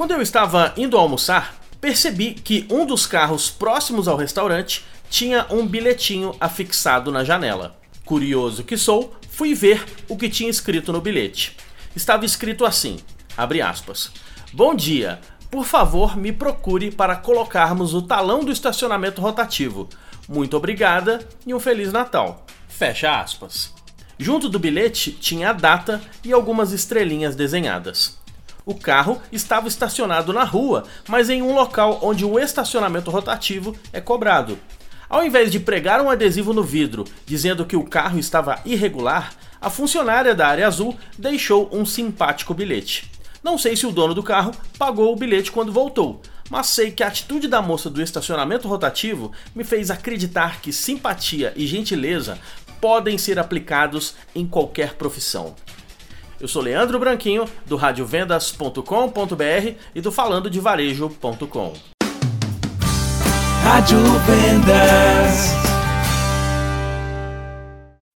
Quando eu estava indo almoçar, percebi que um dos carros próximos ao restaurante tinha um bilhetinho afixado na janela. Curioso que sou, fui ver o que tinha escrito no bilhete. Estava escrito assim: abre aspas. Bom dia, por favor, me procure para colocarmos o talão do estacionamento rotativo. Muito obrigada e um Feliz Natal. Fecha aspas. Junto do bilhete tinha a data e algumas estrelinhas desenhadas. O carro estava estacionado na rua, mas em um local onde o estacionamento rotativo é cobrado. Ao invés de pregar um adesivo no vidro dizendo que o carro estava irregular, a funcionária da área azul deixou um simpático bilhete. Não sei se o dono do carro pagou o bilhete quando voltou, mas sei que a atitude da moça do estacionamento rotativo me fez acreditar que simpatia e gentileza podem ser aplicados em qualquer profissão. Eu sou Leandro Branquinho, do radiovendas.com.br e do falando de varejo.com. Rádio Vendas.